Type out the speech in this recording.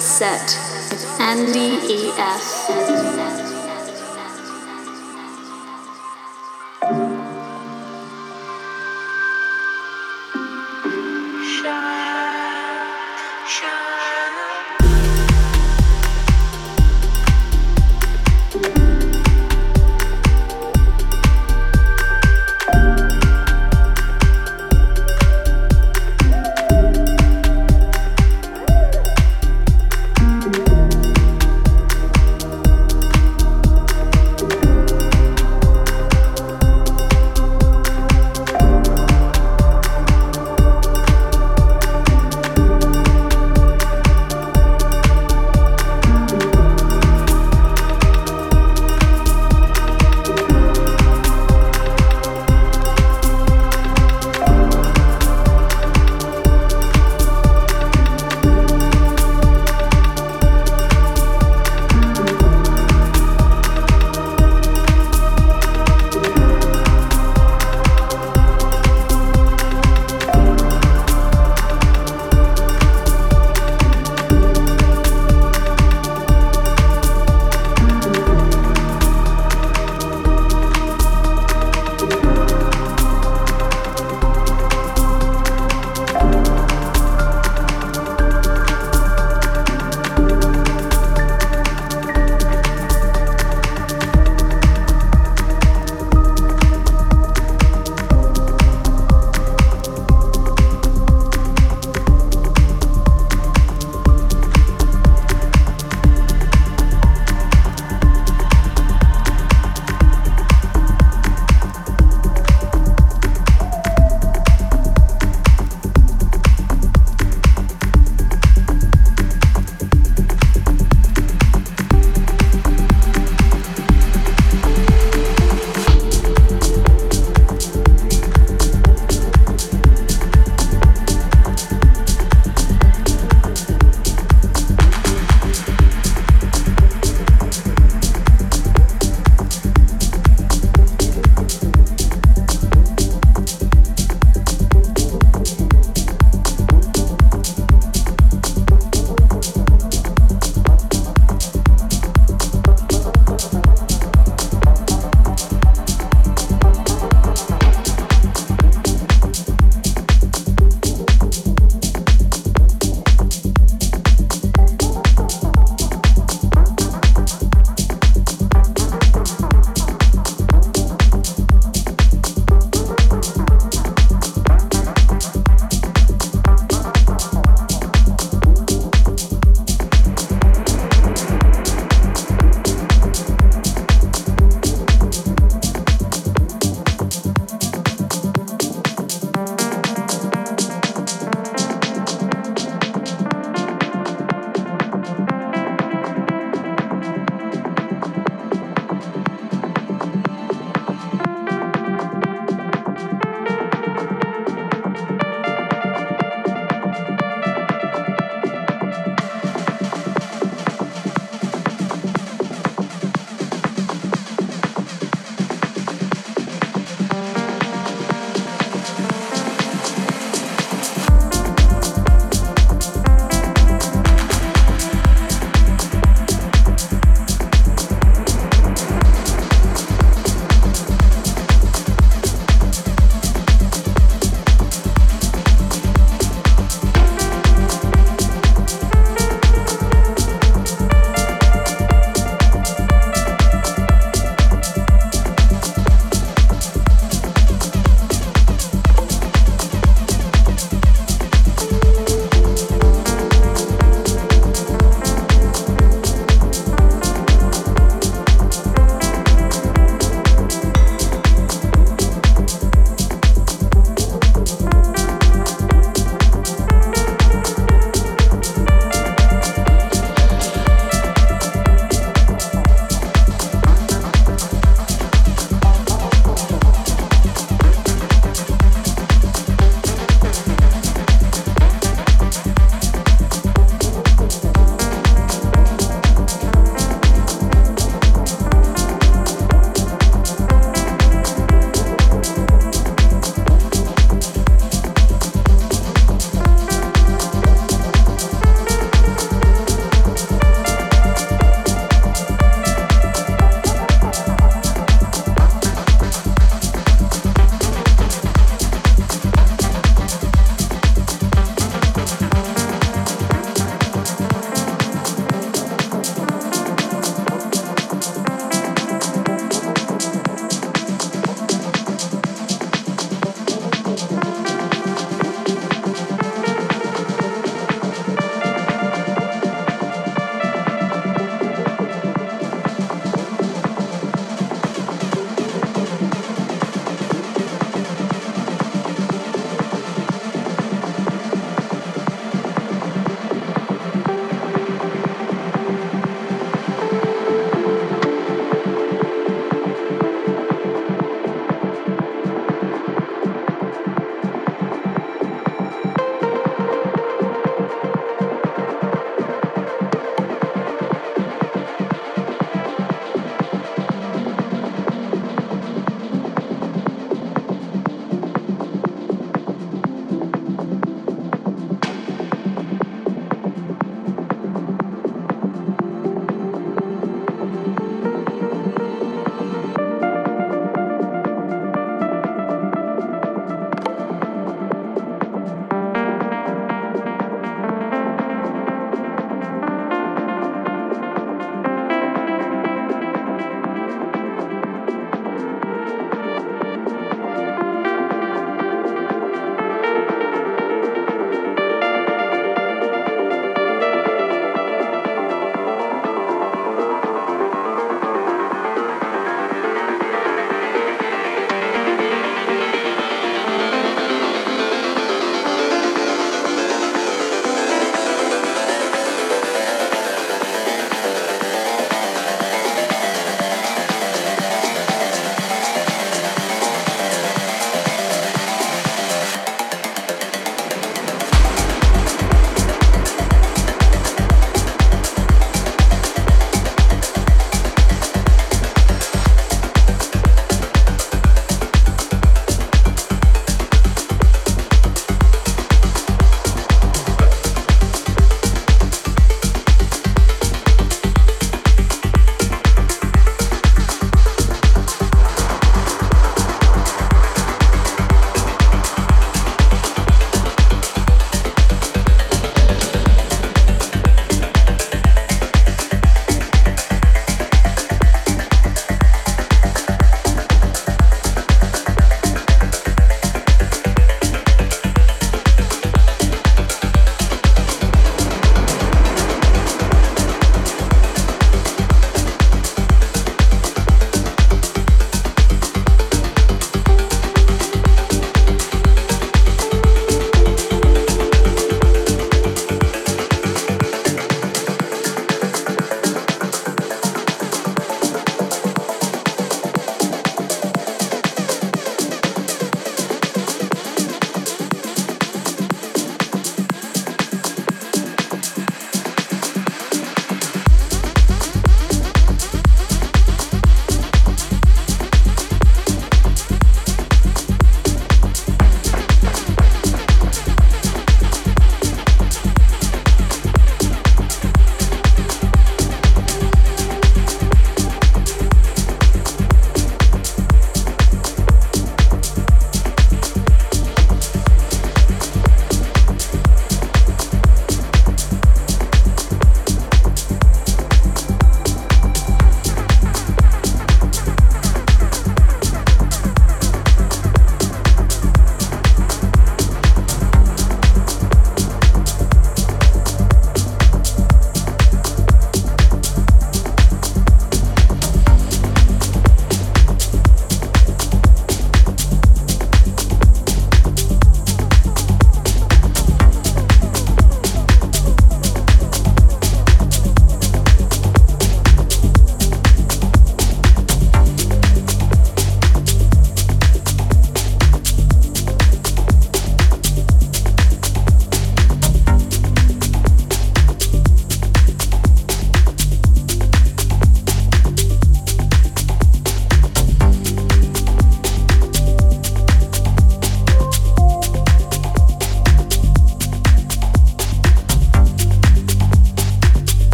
Set with Andy EF.